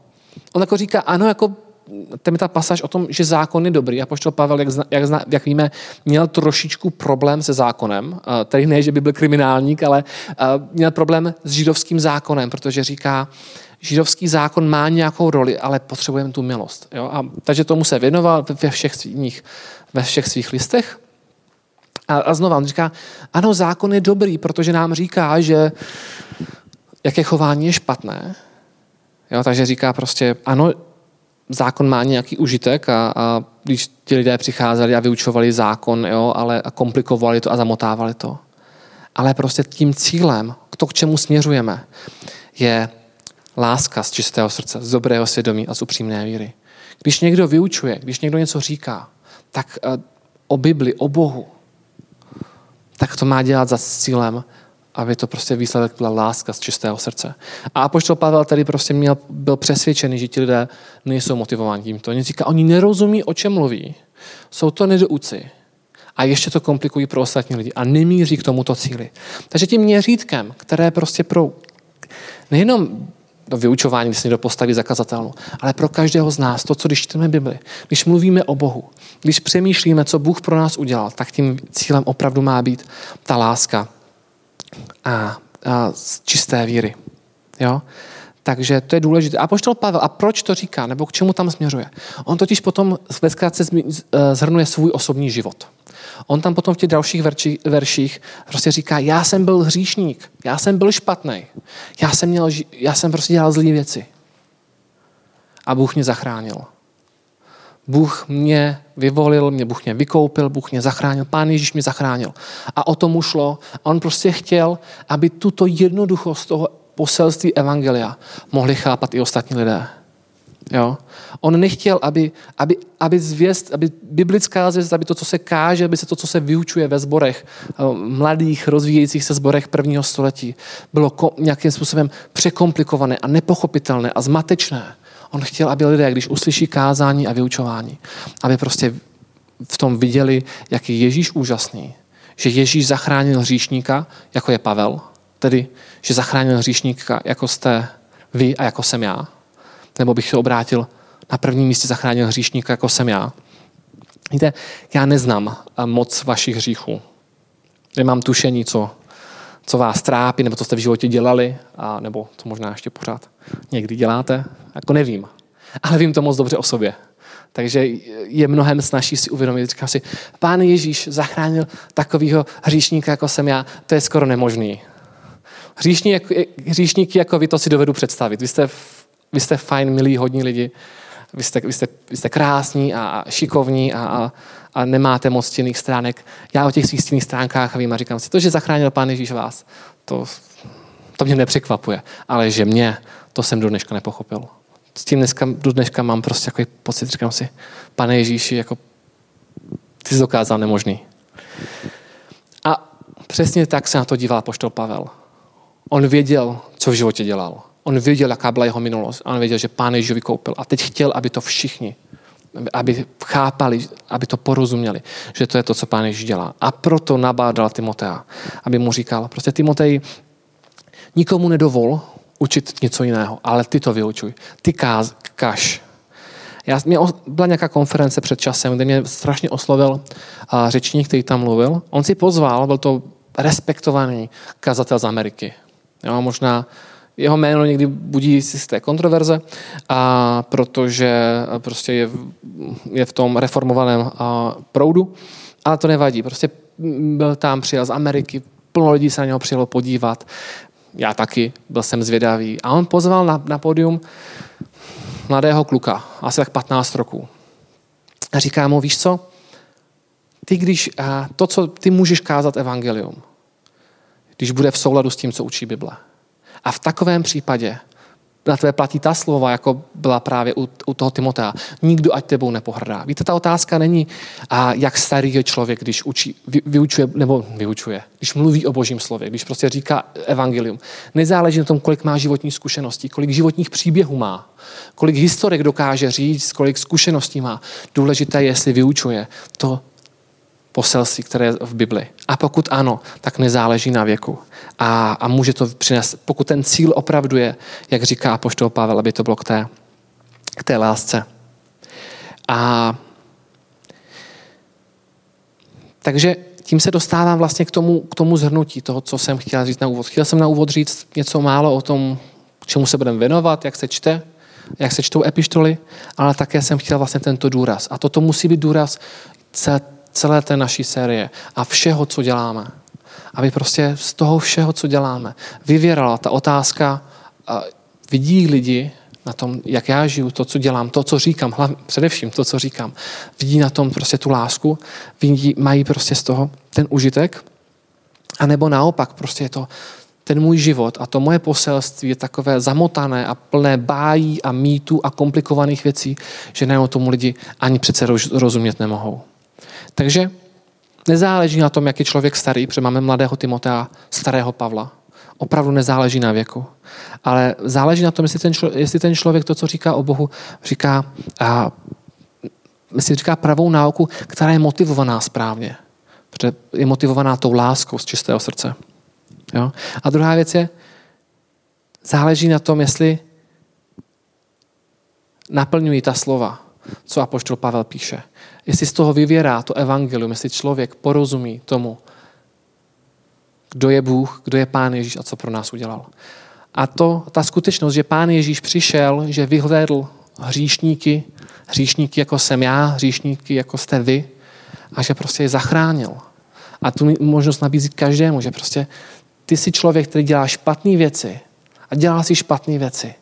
on jako říká, ano, jako tam je ta pasáž o tom, že zákon je dobrý. A poštol Pavel, jak, zna, jak, zna, jak víme, měl trošičku problém se zákonem. Tady ne, že by byl kriminálník, ale měl problém s židovským zákonem, protože říká, židovský zákon má nějakou roli, ale potřebujeme tu milost. Jo? A, takže tomu se věnoval ve všech svých, ve všech svých listech. A, a znova on říká, ano, zákon je dobrý, protože nám říká, že jaké chování je špatné. Jo? Takže říká prostě, ano, zákon má nějaký užitek a, a když ti lidé přicházeli a vyučovali zákon, jo, ale a komplikovali to a zamotávali to. Ale prostě tím cílem, to, k čemu směřujeme, je láska z čistého srdce, z dobrého svědomí a z upřímné víry. Když někdo vyučuje, když někdo něco říká, tak eh, o Bibli, o Bohu, tak to má dělat za cílem, aby to prostě výsledek byla láska z čistého srdce. A apoštol Pavel tady prostě měl, byl přesvědčený, že ti lidé nejsou motivováni tímto. Oni říká, oni nerozumí, o čem mluví. Jsou to nedouci. A ještě to komplikují pro ostatní lidi a nemíří k tomuto cíli. Takže tím měřítkem, které prostě pro nejenom do vyučování, když se někdo postaví zakazatelnou, ale pro každého z nás, to, co když čteme Bibli, když mluvíme o Bohu, když přemýšlíme, co Bůh pro nás udělal, tak tím cílem opravdu má být ta láska, a, a z čisté víry. Jo? Takže to je důležité. A poštol Pavel, a proč to říká, nebo k čemu tam směřuje? On totiž potom ve zkrátce e, zhrnuje svůj osobní život. On tam potom v těch dalších verších prostě říká, já jsem byl hříšník, já jsem byl špatný, já jsem, měl, já jsem prostě dělal zlé věci. A Bůh mě zachránil. Bůh mě vyvolil, mě Bůh mě vykoupil, Bůh mě zachránil, Pán Ježíš mě zachránil. A o tom ušlo. A on prostě chtěl, aby tuto jednoduchost toho poselství Evangelia mohli chápat i ostatní lidé. Jo? On nechtěl, aby, aby, aby zvěst, aby biblická zvěst, aby to, co se káže, aby se to, co se vyučuje ve zborech, eh, mladých, rozvíjejících se zborech prvního století, bylo nějakým způsobem překomplikované a nepochopitelné a zmatečné. On chtěl, aby lidé, když uslyší kázání a vyučování, aby prostě v tom viděli, jak je Ježíš úžasný. Že Ježíš zachránil hříšníka, jako je Pavel, tedy, že zachránil hříšníka, jako jste vy a jako jsem já. Nebo bych se obrátil, na prvním místě zachránil hříšníka, jako jsem já. Víte, já neznám moc vašich hříchů. Nemám tušení, co, co vás trápí, nebo co jste v životě dělali, a, nebo co možná ještě pořád někdy děláte. Jako nevím. Ale vím to moc dobře o sobě. Takže je mnohem snažší si uvědomit, říkám si, pán Ježíš zachránil takového hříšníka, jako jsem já, to je skoro nemožný. Hříšník, hříšníky jako vy, to si dovedu představit. Vy jste, vy jste fajn, milí, hodní lidi, vy jste, vy jste, vy jste krásní a šikovní a, a, a nemáte moc stinných stránek. Já o těch svých stinných stránkách vím a říkám si, to, že zachránil Pán Ježíš vás, to, to mě nepřekvapuje. Ale že mě, to jsem do dneška nepochopil. S tím dneska, do dneška mám prostě takový pocit, říkám si, pane Ježíši, jako ty jsi dokázal nemožný. A přesně tak se na to díval poštol Pavel. On věděl, co v životě dělal. On věděl, jaká byla jeho minulost. On věděl, že pán Ježíš vykoupil. A teď chtěl, aby to všichni, aby chápali, aby to porozuměli, že to je to, co pán Ježíš dělá. A proto nabádal Timotea, aby mu říkal, prostě Timotej, nikomu nedovol, učit něco jiného, ale ty to vyučuj. Ty káz, kaš. Já, mě byla nějaká konference před časem, kde mě strašně oslovil a, řečník, který tam mluvil. On si pozval, byl to respektovaný kazatel z Ameriky. Jo, možná jeho jméno někdy budí z té kontroverze, a protože prostě je, je v tom reformovaném a, proudu, ale to nevadí. Prostě byl tam, přijel z Ameriky, plno lidí se na něho přijelo podívat já taky, byl jsem zvědavý. A on pozval na, na pódium mladého kluka, asi tak 15 roků. A říká mu, víš co, ty když, a to, co ty můžeš kázat evangelium, když bude v souladu s tím, co učí Bible. A v takovém případě na tebe platí ta slova, jako byla právě u, u toho Timotea. Nikdo ať tebou nepohrdá. Víte, ta otázka není, a jak starý je člověk, když učí, vy, vyučuje, nebo vyučuje, když mluví o božím slově, když prostě říká evangelium. Nezáleží na tom, kolik má životní zkušeností, kolik životních příběhů má, kolik historik dokáže říct, kolik zkušeností má. Důležité je, jestli vyučuje to poselství, které je v Bibli. A pokud ano, tak nezáleží na věku. A, a může to přinést, pokud ten cíl opravdu je, jak říká poštol Pavel, aby to bylo k té, k té lásce. A takže tím se dostávám vlastně k tomu, k tomu zhrnutí toho, co jsem chtěl říct na úvod. Chtěl jsem na úvod říct něco málo o tom, čemu se budeme věnovat, jak se čte, jak se čtou epištoly, ale také jsem chtěl vlastně tento důraz. A toto musí být důraz té naší série a všeho, co děláme. Aby prostě z toho všeho, co děláme, vyvěrala ta otázka, vidí lidi na tom, jak já žiju, to, co dělám, to, co říkám, hlavně, především to, co říkám, vidí na tom prostě tu lásku, vidí, mají prostě z toho ten užitek, a nebo naopak, prostě je to ten můj život a to moje poselství je takové zamotané a plné bájí a mýtů a komplikovaných věcí, že najednou tomu lidi ani přece rozumět nemohou. Takže nezáleží na tom, jak je člověk starý, protože máme mladého Timotea, starého Pavla. Opravdu nezáleží na věku. Ale záleží na tom, jestli ten, člověk, jestli ten člověk to, co říká o Bohu, říká, a, jestli říká pravou náuku, která je motivovaná správně. Protože je motivovaná tou láskou z čistého srdce. Jo? A druhá věc je, záleží na tom, jestli naplňují ta slova, co apoštol Pavel píše. Jestli z toho vyvěrá to evangelium, jestli člověk porozumí tomu, kdo je Bůh, kdo je Pán Ježíš a co pro nás udělal. A to, ta skutečnost, že Pán Ježíš přišel, že vyhlédl hříšníky, hříšníky jako jsem já, hříšníky jako jste vy, a že prostě je zachránil. A tu možnost nabízí každému, že prostě ty jsi člověk, který dělá špatné věci a dělá si špatné věci,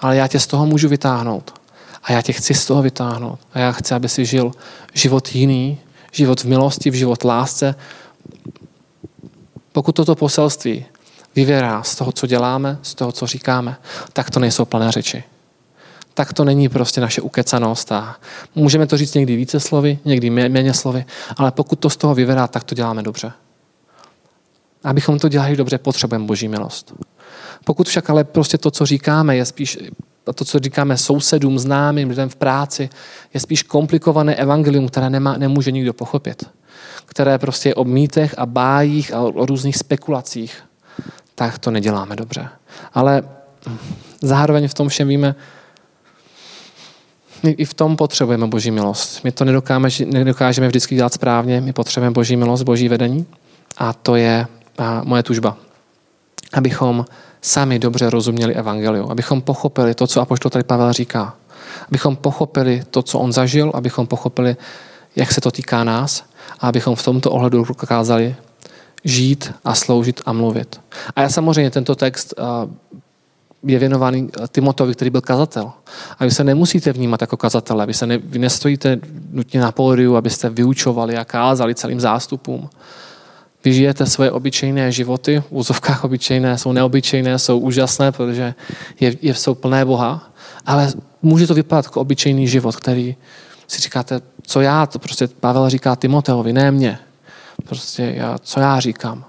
ale já tě z toho můžu vytáhnout. A já tě chci z toho vytáhnout. A já chci, aby si žil život jiný, život v milosti, v život lásce. Pokud toto poselství vyvěrá z toho, co děláme, z toho, co říkáme, tak to nejsou plané řeči. Tak to není prostě naše ukecanost. A můžeme to říct někdy více slovy, někdy méně slovy, ale pokud to z toho vyvěrá, tak to děláme dobře. Abychom to dělali dobře, potřebujeme boží milost. Pokud však ale prostě to, co říkáme, je spíš a to, co říkáme sousedům, známým, lidem v práci, je spíš komplikované evangelium, které nemá, nemůže nikdo pochopit. Které prostě je o mýtech a bájích a o, o různých spekulacích. Tak to neděláme dobře. Ale zároveň v tom všem víme, my i v tom potřebujeme Boží milost. My to nedokážeme, nedokážeme vždycky dělat správně, my potřebujeme Boží milost, Boží vedení. A to je moje tužba. Abychom sami dobře rozuměli evangeliu, abychom pochopili to, co apoštol tady Pavel říká. Abychom pochopili to, co on zažil, abychom pochopili, jak se to týká nás a abychom v tomto ohledu dokázali žít a sloužit a mluvit. A já samozřejmě tento text je věnovaný Timotovi, který byl kazatel. A vy se nemusíte vnímat jako kazatele, vy, se ne, vy nestojíte nutně na pódiu, abyste vyučovali a kázali celým zástupům. Vy žijete svoje obyčejné životy, v úzovkách obyčejné, jsou neobyčejné, jsou úžasné, protože je, je, jsou plné Boha, ale může to vypadat jako obyčejný život, který si říkáte, co já, to prostě Pavel říká Timoteovi, ne mě. Prostě já, co já říkám.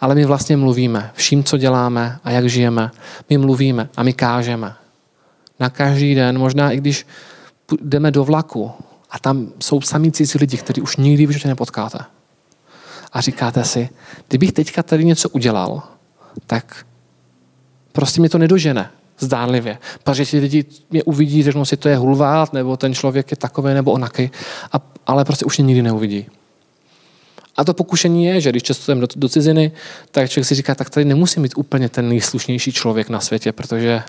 Ale my vlastně mluvíme vším, co děláme a jak žijeme. My mluvíme a my kážeme. Na každý den, možná i když jdeme do vlaku a tam jsou sami cizí lidi, kteří už nikdy v životě nepotkáte a říkáte si, kdybych teďka tady něco udělal, tak prostě mi to nedožene zdánlivě. Protože ti lidi mě uvidí, řeknou si, to je hulvát, nebo ten člověk je takový nebo onaký, a, ale prostě už mě nikdy neuvidí. A to pokušení je, že když cestujeme do, do ciziny, tak člověk si říká, tak tady nemusí mít úplně ten nejslušnější člověk na světě, protože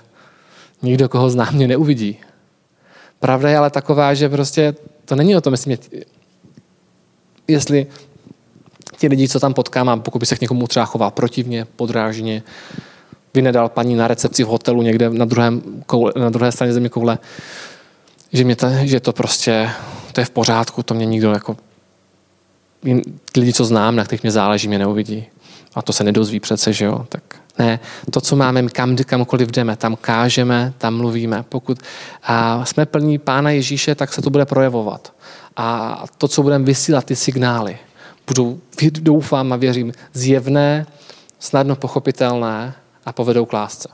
nikdo, koho zná, mě neuvidí. Pravda je ale taková, že prostě to není o tom, jestli, mě, jestli ti lidi, co tam potkám, a pokud by se k někomu třeba choval protivně, podrážně, vynedal paní na recepci v hotelu někde na, druhém koule, na druhé straně země koule, že, mě to, že to prostě, to je v pořádku, to mě nikdo jako, lidi, co znám, na kterých mě záleží, mě neuvidí. A to se nedozví přece, že jo, tak ne, to, co máme, kam, kamkoliv jdeme, tam kážeme, tam mluvíme. Pokud a jsme plní Pána Ježíše, tak se to bude projevovat. A to, co budeme vysílat, ty signály, budou, doufám a věřím, zjevné, snadno pochopitelné a povedou k lásce.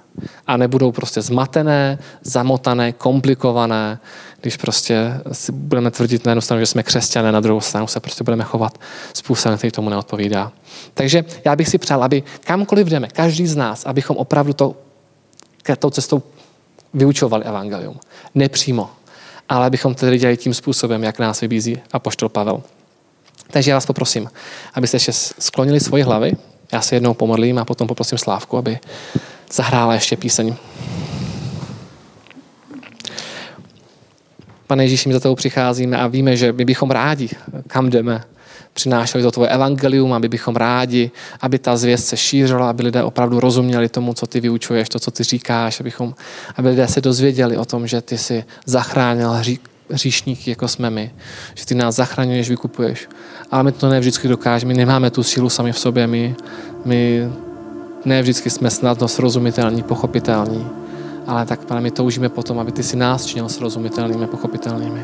A nebudou prostě zmatené, zamotané, komplikované, když prostě si budeme tvrdit na jednu stranu, že jsme křesťané, na druhou stranu se prostě budeme chovat způsobem, který tomu neodpovídá. Takže já bych si přál, aby kamkoliv jdeme, každý z nás, abychom opravdu to, tou cestou vyučovali evangelium. Nepřímo, ale abychom tedy dělali tím způsobem, jak nás vybízí apoštol Pavel. Takže já vás poprosím, abyste ještě sklonili svoje hlavy. Já se jednou pomodlím a potom poprosím Slávku, aby zahrála ještě píseň. Pane Ježíši, my za tebou přicházíme a víme, že my bychom rádi, kam jdeme, přinášeli to tvoje evangelium, aby bychom rádi, aby ta zvěst se šířila, aby lidé opravdu rozuměli tomu, co ty vyučuješ, to, co ty říkáš, abychom, aby lidé se dozvěděli o tom, že ty jsi zachránil hří, hříšníky, jako jsme my, že ty nás zachraňuješ, vykupuješ. Ale my to ne vždycky dokážeme, my nemáme tu sílu sami v sobě, my, my ne vždycky jsme snadno srozumitelní, pochopitelní ale tak, pane, my toužíme potom, aby ty si nás činil srozumitelnými, pochopitelnými.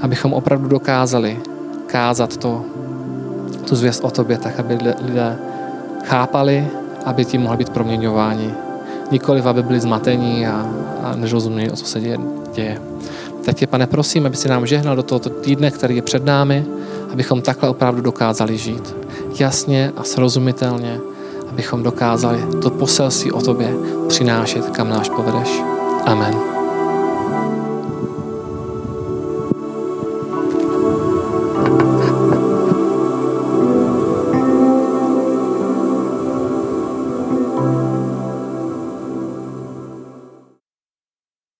Abychom opravdu dokázali kázat to, tu zvěst o tobě, tak aby lidé chápali, aby ti mohli být proměňováni. Nikoliv, aby byli zmatení a, a nerozuměli, o co se děje. děje. Tak tě, pane, prosím, aby si nám žehnal do tohoto týdne, který je před námi, abychom takhle opravdu dokázali žít. Jasně a srozumitelně, abychom dokázali to poselství o tobě přinášet, kam náš povedeš. Amen.